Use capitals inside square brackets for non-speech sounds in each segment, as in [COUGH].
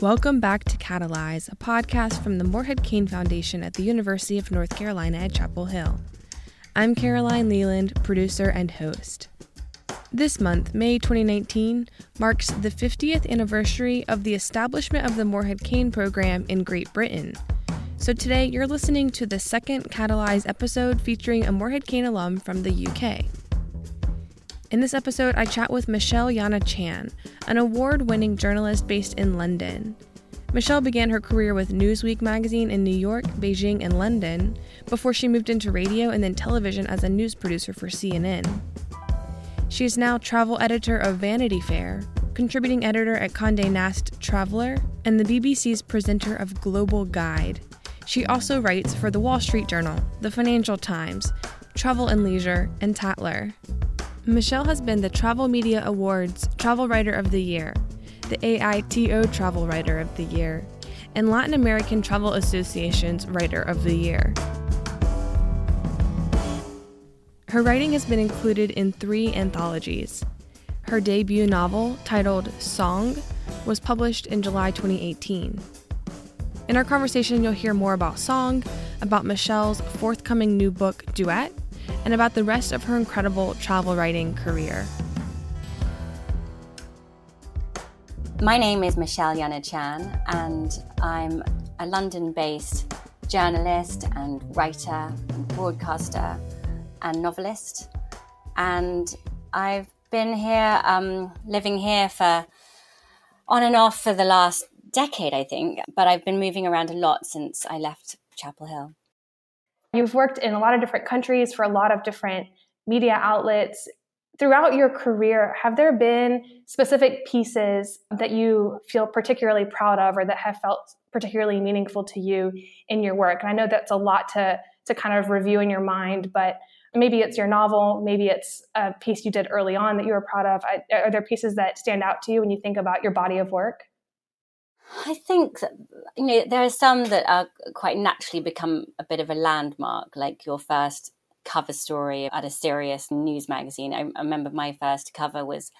Welcome back to Catalyze, a podcast from the Morehead Cain Foundation at the University of North Carolina at Chapel Hill. I'm Caroline Leland, producer and host. This month, May 2019, marks the 50th anniversary of the establishment of the Morehead Cain program in Great Britain. So today, you're listening to the second Catalyze episode featuring a Moorhead Cain alum from the UK. In this episode, I chat with Michelle Jana Chan, an award winning journalist based in London. Michelle began her career with Newsweek magazine in New York, Beijing, and London before she moved into radio and then television as a news producer for CNN. She is now travel editor of Vanity Fair, contributing editor at Condé Nast Traveler, and the BBC's presenter of Global Guide. She also writes for the Wall Street Journal, the Financial Times, Travel and Leisure, and Tatler. Michelle has been the Travel Media Awards Travel Writer of the Year, the AITO Travel Writer of the Year, and Latin American Travel Association's Writer of the Year. Her writing has been included in three anthologies. Her debut novel, titled Song, was published in July 2018. In our conversation, you'll hear more about Song, about Michelle's forthcoming new book, Duet, and about the rest of her incredible travel writing career. My name is Michelle Jana Chan, and I'm a London based journalist and writer and broadcaster and novelist. And I've been here, um, living here for on and off for the last decade, I think, but I've been moving around a lot since I left Chapel Hill. You've worked in a lot of different countries for a lot of different media outlets. Throughout your career, have there been specific pieces that you feel particularly proud of or that have felt particularly meaningful to you in your work? And I know that's a lot to, to kind of review in your mind, but maybe it's your novel, maybe it's a piece you did early on that you were proud of. Are there pieces that stand out to you when you think about your body of work? I think that, you know there are some that are quite naturally become a bit of a landmark, like your first cover story at a serious news magazine. I, I remember my first cover was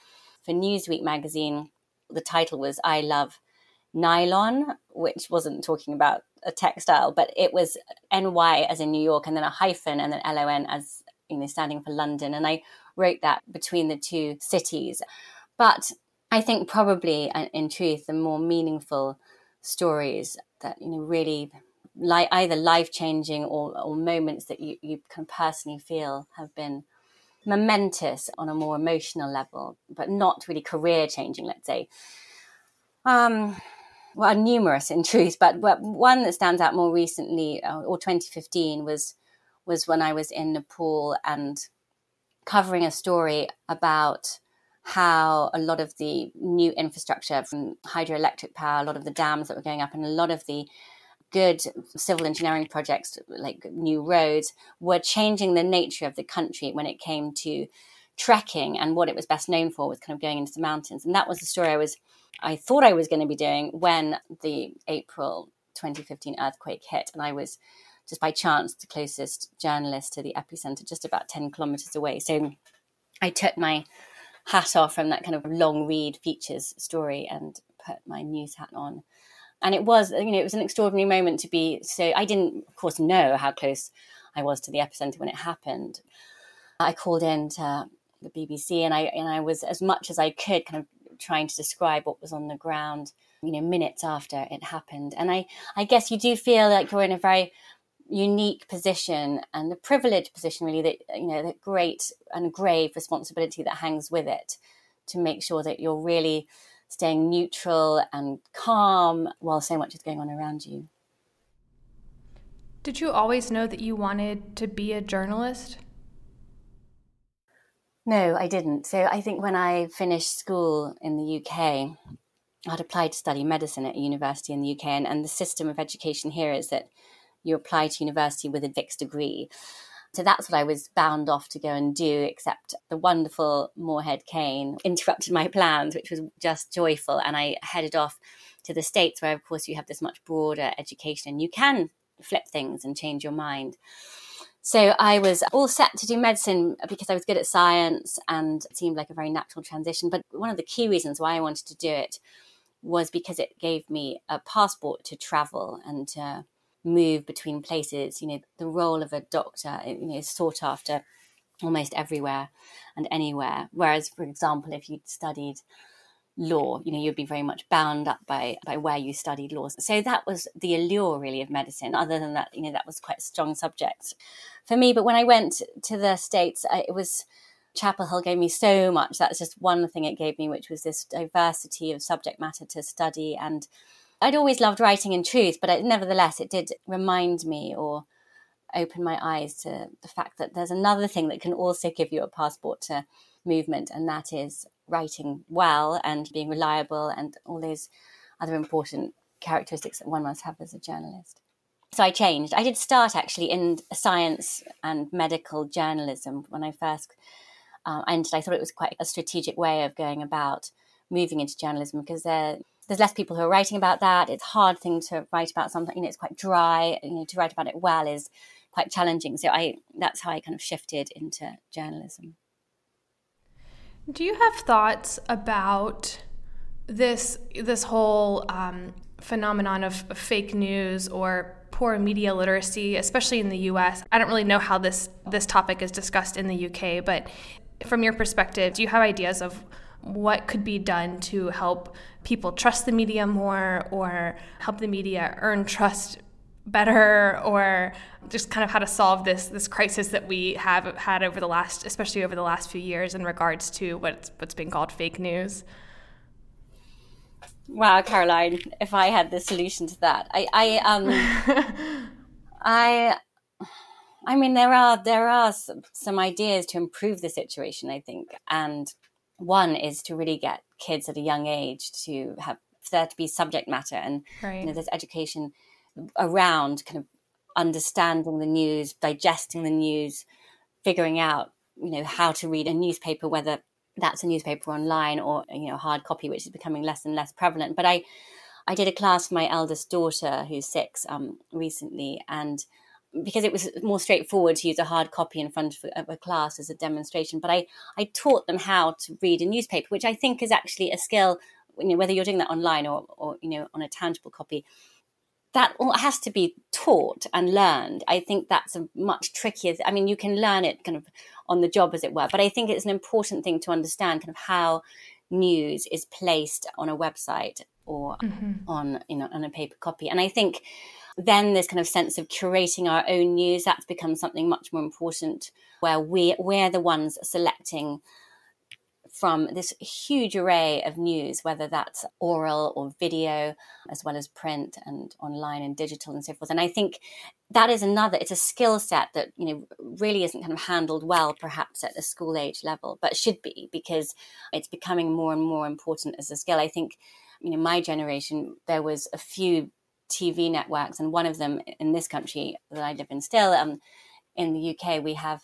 for Newsweek magazine. The title was "I Love Nylon," which wasn't talking about a textile, but it was NY as in New York, and then a hyphen, and then LON as you know standing for London. And I wrote that between the two cities, but I think probably, uh, in truth, the more meaningful stories that you know really like either life changing or, or moments that you, you can personally feel have been momentous on a more emotional level, but not really career changing, let's say. Um, well, numerous in truth, but one that stands out more recently, uh, or 2015, was was when I was in Nepal and covering a story about how a lot of the new infrastructure from hydroelectric power, a lot of the dams that were going up, and a lot of the good civil engineering projects like new roads were changing the nature of the country when it came to trekking and what it was best known for was kind of going into the mountains. And that was the story i was i thought i was going to be doing when the april 2015 earthquake hit. And i was just by chance the closest journalist to the epicenter just about 10 kilometers away. So i took my hat off from that kind of long read features story and put my news hat on. And it was, you know, it was an extraordinary moment to be so. I didn't, of course, know how close I was to the epicenter when it happened. I called in to the BBC and I and I was as much as I could kind of trying to describe what was on the ground, you know, minutes after it happened. And I I guess you do feel like you're in a very unique position and the privileged position really that you know the great and grave responsibility that hangs with it to make sure that you're really staying neutral and calm while so much is going on around you. Did you always know that you wanted to be a journalist? No i didn't. So i think when i finished school in the uk i'd applied to study medicine at a university in the uk and, and the system of education here is that you apply to university with a Vix degree. So that's what I was bound off to go and do, except the wonderful Morehead Cain interrupted my plans, which was just joyful. And I headed off to the States, where, of course, you have this much broader education and you can flip things and change your mind. So I was all set to do medicine because I was good at science and it seemed like a very natural transition. But one of the key reasons why I wanted to do it was because it gave me a passport to travel and to move between places. You know, the role of a doctor, you know, is sought after almost everywhere and anywhere. Whereas, for example, if you'd studied law, you know, you'd be very much bound up by by where you studied law. So that was the allure really of medicine. Other than that, you know, that was quite a strong subject for me. But when I went to the States, I, it was Chapel Hill gave me so much. That's just one thing it gave me, which was this diversity of subject matter to study. And I'd always loved writing in truth, but nevertheless, it did remind me or open my eyes to the fact that there's another thing that can also give you a passport to movement, and that is writing well and being reliable and all those other important characteristics that one must have as a journalist. So I changed. I did start actually in science and medical journalism when I first uh, and I thought it was quite a strategic way of going about moving into journalism because there, there's less people who are writing about that. It's hard thing to write about something. You know, it's quite dry. You know, to write about it well is quite challenging. So I that's how I kind of shifted into journalism. Do you have thoughts about this this whole um, phenomenon of fake news or poor media literacy, especially in the U.S.? I don't really know how this this topic is discussed in the U.K., but from your perspective, do you have ideas of what could be done to help people trust the media more or help the media earn trust better or just kind of how to solve this this crisis that we have had over the last especially over the last few years in regards to what's what's being called fake news wow caroline if i had the solution to that i i um [LAUGHS] i I mean, there are there are some, some ideas to improve the situation. I think, and one is to really get kids at a young age to have there to be subject matter, and right. you know, there's education around kind of understanding the news, digesting the news, figuring out you know how to read a newspaper, whether that's a newspaper online or you know hard copy, which is becoming less and less prevalent. But I I did a class for my eldest daughter who's six um, recently, and because it was more straightforward to use a hard copy in front of a class as a demonstration. But I, I taught them how to read a newspaper, which I think is actually a skill, you know, whether you're doing that online or, or you know, on a tangible copy. That all has to be taught and learned. I think that's a much trickier. I mean, you can learn it kind of on the job, as it were. But I think it's an important thing to understand kind of how news is placed on a website or mm-hmm. on you know on a paper copy. And I think then this kind of sense of curating our own news that's become something much more important where we we're the ones selecting from this huge array of news, whether that's oral or video, as well as print and online and digital and so forth. And I think that is another, it's a skill set that, you know, really isn't kind of handled well, perhaps at the school age level, but should be because it's becoming more and more important as a skill. I think, you know, my generation, there was a few TV networks, and one of them in this country that I live in still, um, in the UK, we have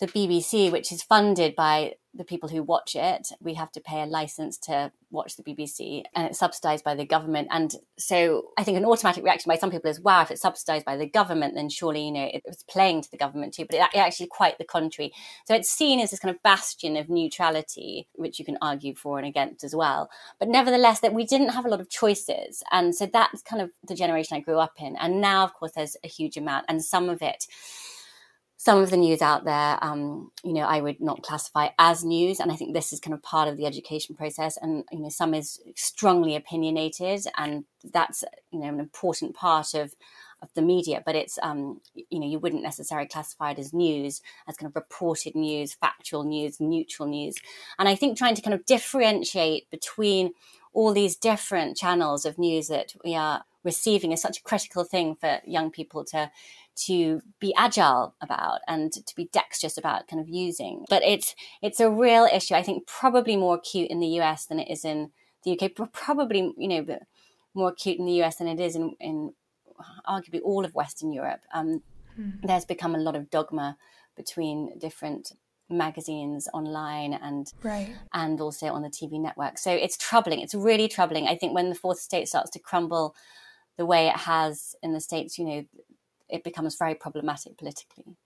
the BBC, which is funded by the people who watch it. We have to pay a license to watch the BBC, and it's subsidized by the government. And so I think an automatic reaction by some people is, wow, if it's subsidized by the government, then surely, you know, it's playing to the government too. But it, actually quite the contrary. So it's seen as this kind of bastion of neutrality, which you can argue for and against as well. But nevertheless, that we didn't have a lot of choices. And so that's kind of the generation I grew up in. And now, of course, there's a huge amount, and some of it some of the news out there, um, you know, I would not classify as news, and I think this is kind of part of the education process. And you know, some is strongly opinionated, and that's you know an important part of of the media. But it's um, you know, you wouldn't necessarily classify it as news, as kind of reported news, factual news, neutral news. And I think trying to kind of differentiate between all these different channels of news that we are receiving is such a critical thing for young people to to be agile about and to be dexterous about kind of using. But it's it's a real issue. I think probably more acute in the US than it is in the UK. Probably you know more acute in the US than it is in in arguably all of Western Europe. Um, hmm. There's become a lot of dogma between different magazines online and right. and also on the TV network. So it's troubling. It's really troubling. I think when the fourth estate starts to crumble the way it has in the states, you know, it becomes very problematic politically.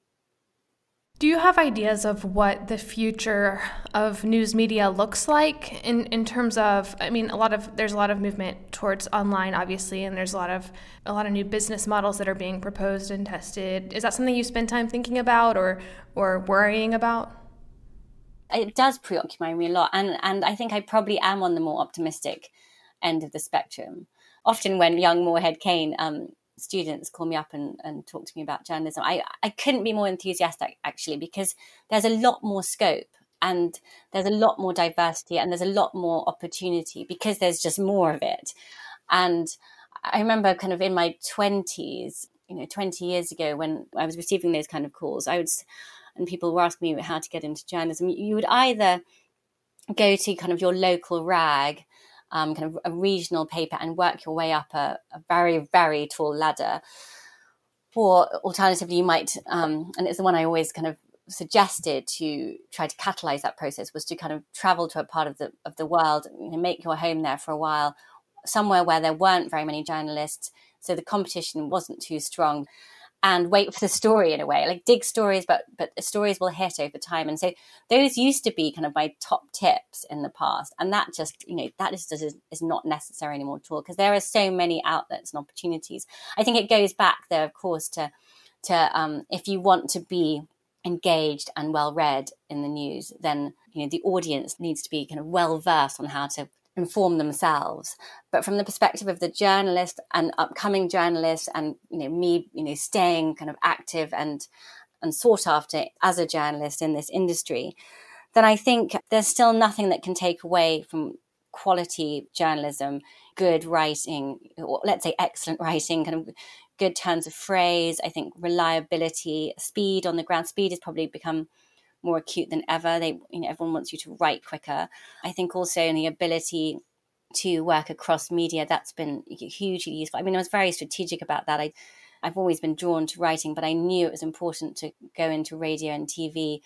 Do you have ideas of what the future of news media looks like in, in terms of I mean a lot of there's a lot of movement towards online obviously and there's a lot of a lot of new business models that are being proposed and tested. Is that something you spend time thinking about or or worrying about? It does preoccupy me a lot and and I think I probably am on the more optimistic end of the spectrum. Often when young Morehead Cain um, students call me up and, and talk to me about journalism, I, I couldn't be more enthusiastic actually because there's a lot more scope and there's a lot more diversity and there's a lot more opportunity because there's just more of it. And I remember kind of in my 20s, you know, 20 years ago when I was receiving those kind of calls, I would, and people were asking me how to get into journalism, you would either go to kind of your local rag um, kind of a regional paper and work your way up a, a very, very tall ladder. Or alternatively, you might, um, and it's the one I always kind of suggested to try to catalyze that process was to kind of travel to a part of the of the world, know, make your home there for a while, somewhere where there weren't very many journalists, so the competition wasn't too strong, and wait for the story in a way like dig stories but but stories will hit over time. And so those used to be kind of my top tips in the past. And that just you know that is just is not necessary anymore at all because there are so many outlets and opportunities. I think it goes back there of course to to um, if you want to be engaged and well read in the news then you know the audience needs to be kind of well versed on how to inform themselves. But from the perspective of the journalist and upcoming journalist and you know me you know staying kind of active and and sought after as a journalist in this industry then i think there's still nothing that can take away from quality journalism good writing or let's say excellent writing kind of good turns of phrase. I think reliability speed on the ground speed has probably become more acute than ever. They, you know, everyone wants you to write quicker. I think also in the ability to work across media, that's been hugely useful. I mean, I was very strategic about that. I, I've always been drawn to writing, but I knew it was important to go into radio and TV.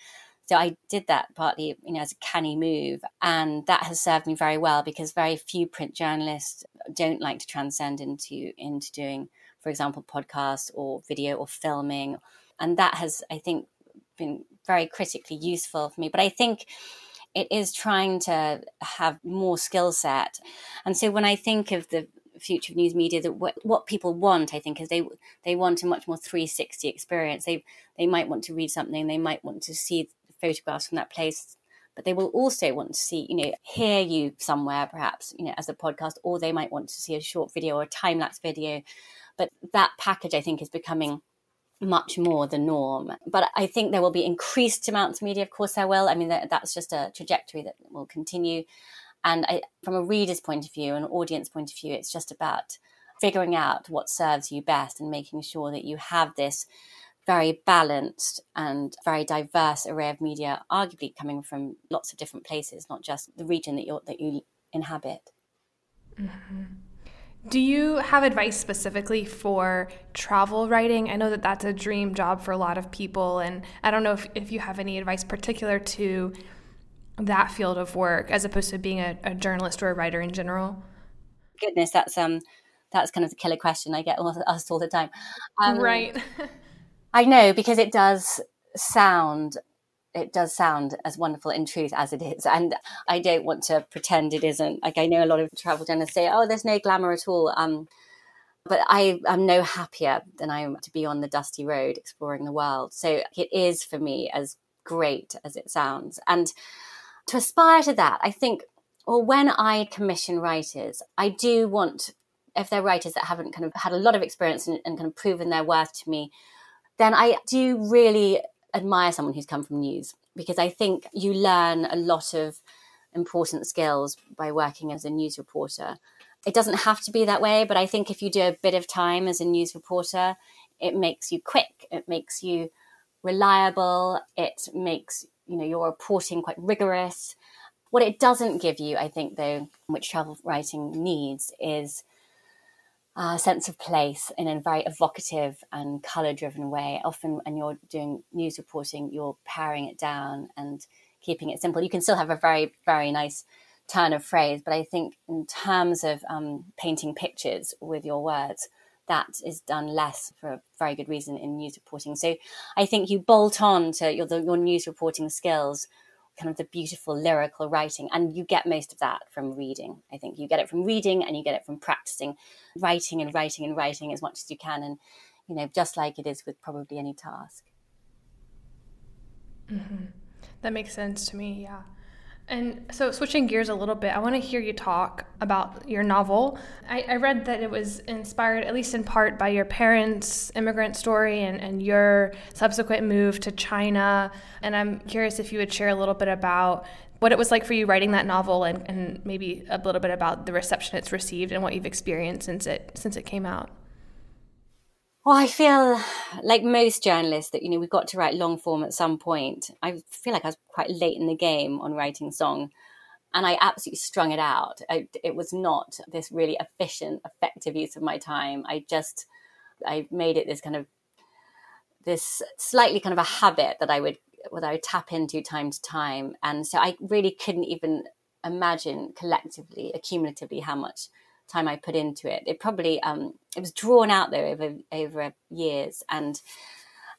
So I did that partly, you know, as a canny move, and that has served me very well because very few print journalists don't like to transcend into into doing, for example, podcasts or video or filming, and that has, I think, been very critically useful for me. But I think it is trying to have more skill set. And so when I think of the future of news media, that what, what people want, I think, is they they want a much more 360 experience. They they might want to read something, they might want to see photographs from that place, but they will also want to see, you know, hear you somewhere, perhaps, you know, as a podcast, or they might want to see a short video or a time lapse video. But that package, I think, is becoming much more the norm. But I think there will be increased amounts of media. Of course, there will. I mean, that's just a trajectory that will continue. And I, from a reader's point of view, an audience point of view, it's just about figuring out what serves you best and making sure that you have this very balanced and very diverse array of media, arguably coming from lots of different places, not just the region that you that you inhabit. Mm-hmm. Do you have advice specifically for travel writing? I know that that's a dream job for a lot of people, and I don't know if, if you have any advice particular to that field of work as opposed to being a, a journalist or a writer in general. Goodness, that's um, that's kind of the killer question I get asked [LAUGHS] all the time. Um, right. [LAUGHS] I know because it does sound it does sound as wonderful in truth as it is. And I don't want to pretend it isn't. Like I know a lot of travel journalists say, oh, there's no glamour at all. Um, but I am no happier than I am to be on the dusty road exploring the world. So it is for me as great as it sounds. And to aspire to that, I think, or when I commission writers, I do want, if they're writers that haven't kind of had a lot of experience and, and kind of proven their worth to me, then I do really admire someone who's come from news because I think you learn a lot of important skills by working as a news reporter. It doesn't have to be that way, but I think if you do a bit of time as a news reporter, it makes you quick, it makes you reliable, it makes you know your reporting quite rigorous. What it doesn't give you, I think, though, which travel writing needs, is uh, sense of place in a very evocative and color driven way. Often, when you're doing news reporting, you're paring it down and keeping it simple. You can still have a very, very nice turn of phrase, but I think in terms of um, painting pictures with your words, that is done less for a very good reason in news reporting. So I think you bolt on to your, your news reporting skills, kind of the beautiful lyrical writing, and you get most of that from reading. I think you get it from reading and you get it from practicing writing and writing and writing as much as you can. And, you know, just like it is with probably any task. Mm-hmm. That makes sense to me, yeah. And so, switching gears a little bit, I want to hear you talk about your novel. I, I, read that it was inspired, at least in part, by your parents' immigrant story and, and your subsequent move to China. And I'm curious if you would share a little bit about what it was like for you writing that novel and, and maybe a little bit about the reception it's received and what you've experienced since it since it came out. Well, I feel like most journalists that, you know, we've got to write long form at some point. I feel like I was quite late in the game on writing song and I absolutely strung it out. I, it was not this really efficient, effective use of my time. I just, I made it this kind of, this slightly kind of a habit that I would, that I would tap into time to time. And so I really couldn't even imagine collectively, accumulatively, how much time I put into it. It probably um, it was drawn out there over over years, and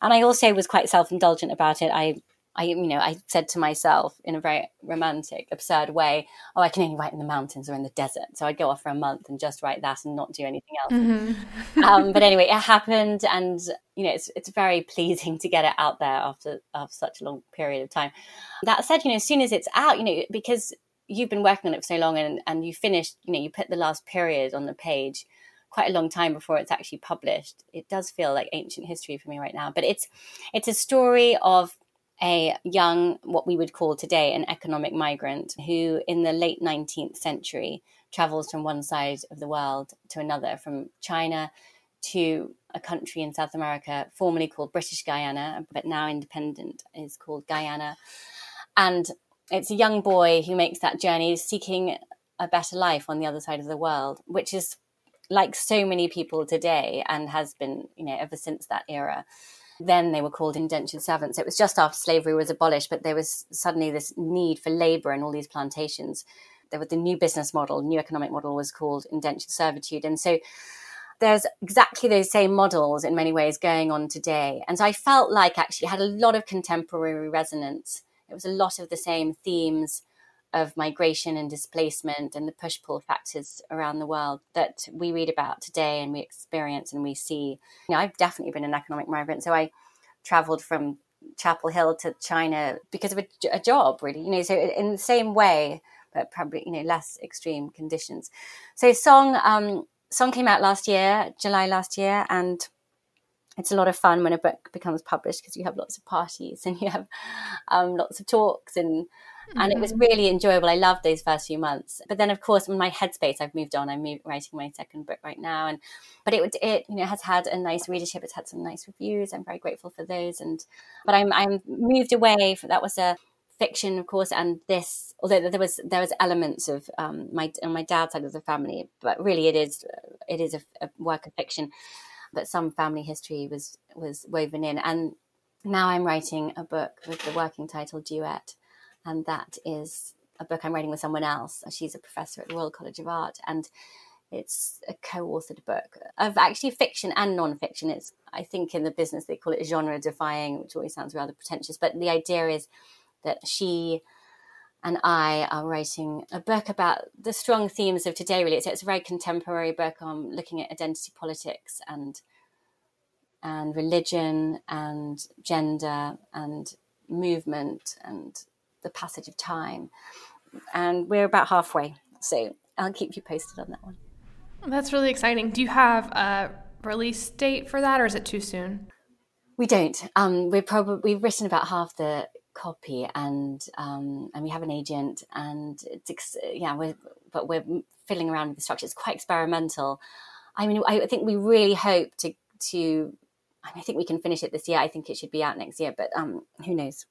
and I also was quite self indulgent about it. I I you know I said to myself in a very romantic, absurd way, "Oh, I can only write in the mountains or in the desert." So I'd go off for a month and just write that and not do anything else. Mm-hmm. [LAUGHS] um, but anyway, it happened, and you know it's it's very pleasing to get it out there after after such a long period of time. That said, you know, as soon as it's out, you know, because you've been working on it for so long and, and you finished, you know, you put the last period on the page quite a long time before it's actually published. It does feel like ancient history for me right now. But it's it's a story of a young, what we would call today an economic migrant who in the late 19th century travels from one side of the world to another, from China to a country in South America, formerly called British Guyana, but now independent, is called Guyana. And it's a young boy who makes that journey seeking a better life on the other side of the world, which is like so many people today and has been, you know, ever since that era. Then they were called indentured servants. It was just after slavery was abolished, but there was suddenly this need for labor in all these plantations. There was the new business model, new economic model was called indentured servitude. And so there's exactly those same models in many ways going on today. And so I felt like actually had a lot of contemporary resonance it was a lot of the same themes of migration and displacement and the push pull factors around the world that we read about today and we experience and we see. You know, I've definitely been an economic migrant. So I traveled from Chapel Hill to China because of a, a job, really. You know, so in the same way, but probably you know less extreme conditions. So song um, song came out last year, July last year, and it's a lot of fun when a book becomes published because you have lots of parties and you have um, lots of talks and mm-hmm. and it was mm-hmm. really enjoyable. I loved those first few months, but then of course in my headspace I've moved on. I'm writing my second book right now, and but it it you know has had a nice readership. It's had some nice reviews. I'm very grateful for those, and but I'm I'm moved away. From, that was a fiction, of course, and this although there was there was elements of um, my on my dad's side of the family, but really it is it is a, a work of fiction but some family history was was woven in. And now I'm writing a book with the working title Duet, and that is a book I'm writing with someone else. She's a professor at the Royal College of Art, and it's a co-authored book of actually fiction and non-fiction. It's I think in the business they call it genre defying, which always sounds rather pretentious, but the idea is that she and I are writing a book about the strong themes of today. Really, it's, it's a very contemporary book on looking at identity politics and and religion and gender and movement and the passage of time. And we're about halfway, so I'll keep you posted on that one. That's really exciting. Do you have a release date for that, or is it too soon? We don't. Um, we're probably we've written about half the copy and um, and we have an agent and it's ex- yeah we're but we're fiddling around with the structure. It's quite experimental. I mean i think we really hope to to I, mean, I think we can finish it this year. I think it should be out next year but um who knows?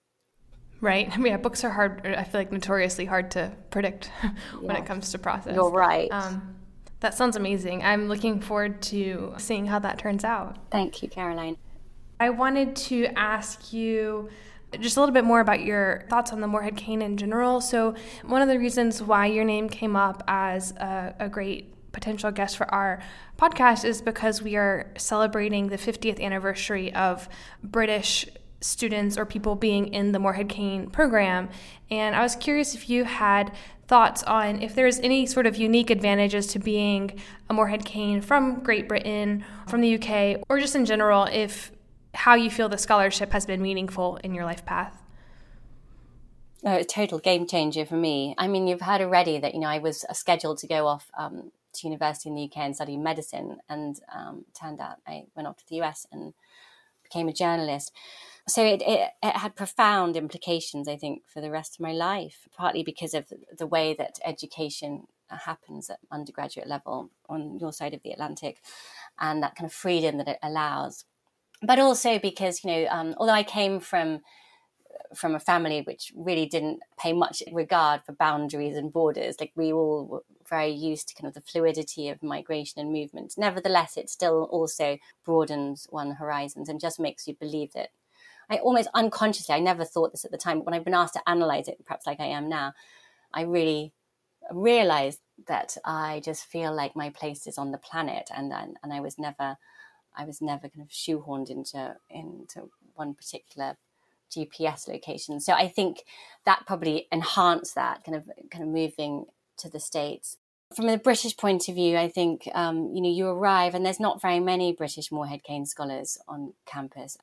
Right. Yeah books are hard i feel like notoriously hard to predict [LAUGHS] when it comes to process. You're right. Um, that sounds amazing. I'm looking forward to seeing how that turns out. Thank you caroline. I wanted to ask you just a little bit more about your thoughts on the Morehead Cain in general. So, one of the reasons why your name came up as a, a great potential guest for our podcast is because we are celebrating the 50th anniversary of British students or people being in the Morehead Cain program. And I was curious if you had thoughts on if there's any sort of unique advantages to being a Morehead Cain from Great Britain, from the UK, or just in general, if how you feel the scholarship has been meaningful in your life path. Oh, a total game changer for me. I mean, you've heard already that, you know, I was scheduled to go off um, to university in the UK and study medicine, and um, turned out I went off to the US and became a journalist. So it, it, it had profound implications, I think, for the rest of my life, partly because of the way that education happens at undergraduate level on your side of the Atlantic and that kind of freedom that it allows. But also because, you know, um, although I came from from a family which really didn't pay much regard for boundaries and borders. Like we all were very used to kind of the fluidity of migration and movement. Nevertheless, it still also broadens one horizons and just makes you believe that. I almost unconsciously, I never thought this at the time, but when I've been asked to analyze it, perhaps like I am now, I really realized that I just feel like my place is on the planet, and and, and I was never, I was never kind of shoehorned into into one particular GPS location. So I think that probably enhanced that kind of kind of moving to the states. From a British point of view, I think um, you know you arrive and there's not very many British Morehead Cain scholars on campus,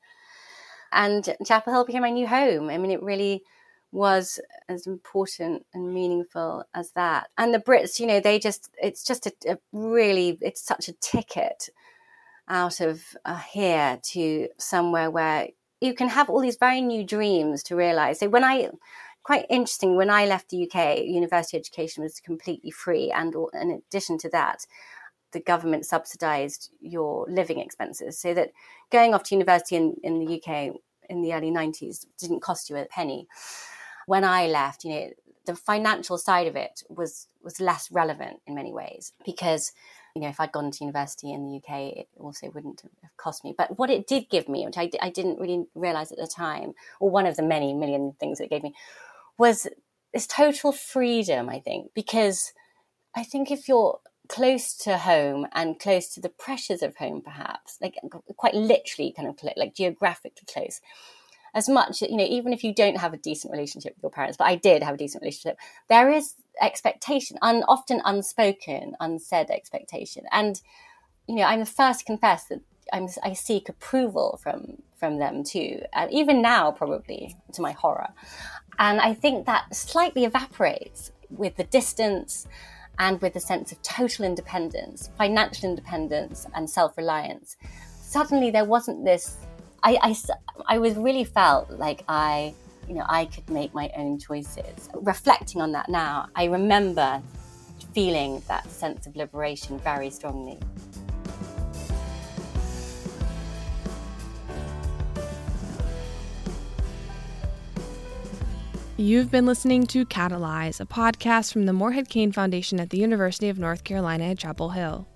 and Chapel Hill became my new home. I mean, it really was as important and meaningful as that. And the Brits, you know, they just it's just a, a really it's such a ticket out of uh, here to somewhere where you can have all these very new dreams to realize. So when I quite interesting when I left the UK, university education was completely free, and in addition to that, the government subsidised your living expenses, so that going off to university in, in the UK in the early '90s didn't cost you a penny. When I left, you know, the financial side of it was was less relevant in many ways because you know, if I'd gone to university in the UK, it also wouldn't have cost me. But what it did give me, which I, I didn't really realize at the time, or one of the many million things it gave me, was this total freedom, I think, because I think if you're close to home and close to the pressures of home, perhaps, like quite literally kind of like geographically close, as much, you know, even if you don't have a decent relationship with your parents, but I did have a decent relationship, there is expectation, un, often unspoken, unsaid expectation. And, you know, I'm the first to confess that I'm, i seek approval from from them too, uh, even now, probably to my horror. And I think that slightly evaporates with the distance and with the sense of total independence, financial independence, and self reliance. Suddenly, there wasn't this I, I, I was really felt like I, you know, I could make my own choices. Reflecting on that now, I remember feeling that sense of liberation very strongly. You've been listening to Catalyze, a podcast from the Morehead Cain Foundation at the University of North Carolina at Chapel Hill.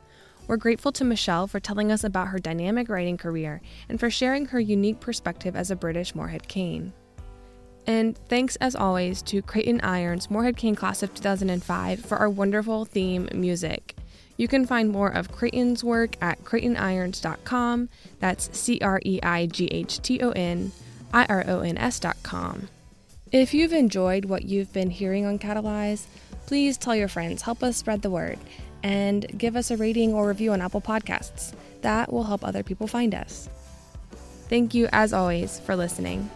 We're grateful to Michelle for telling us about her dynamic writing career and for sharing her unique perspective as a British Morehead Cain. And thanks as always to Creighton Irons Morehead Cain Class of 2005 for our wonderful theme music. You can find more of Creighton's work at CreightonIrons.com. That's C R E I G H T O N I R O N S.com. If you've enjoyed what you've been hearing on Catalyze, please tell your friends, help us spread the word and give us a rating or review on Apple Podcasts. That will help other people find us. Thank you, as always, for listening.